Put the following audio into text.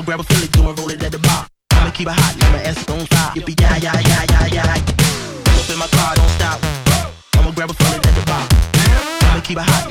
I'ma grab a Philly to and roll it at the bar. I'ma keep it hot, now my ass on fire. Yippee yeah yeah yeah yeah yeah. Pull up in my car, don't stop. I'ma grab a Philly at the bar. I'ma keep it hot.